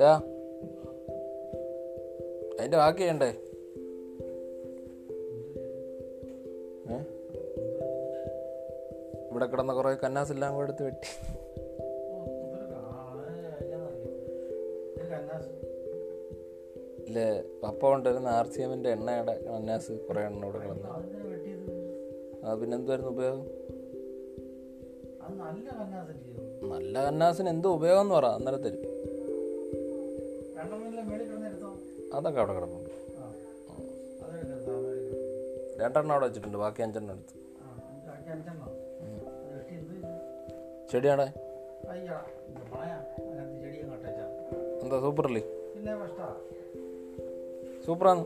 ഡാ അതിന്റെ ബാക്കി ചെയ്യണ്ടേ? ഇവിടെ കിടന്ന കുറെ കന്നാസ് എല്ലാം കൂടെ എടുത്ത് വെട്ടി. ഇല്ലേ പപ്പ കൊണ്ടുവരുന്ന ആർ സി എമ്മിന്റെ എണ്ണയുടെ കന്നാസ് കുറെ എണ്ണ ഇവിടെ കിടന്നു. അത് പിന്നെ എന്തുവായിരുന്നു ഉപയോഗം നല്ല കന്നാസിന് എന്തോ ഉപയോഗം എന്ന് പറ അന്നേരം തരും അതൊക്കെ അവിടെ കിടപ്പുണ്ട്. രണ്ടെണ്ണം അവിടെ വെച്ചിട്ടുണ്ട് ബാക്കി അഞ്ചെണ്ണം എടുത്ത്. ചെടിയാണേ? എന്താ സൂപ്പറല്ലേ? സൂപ്പറാണ്.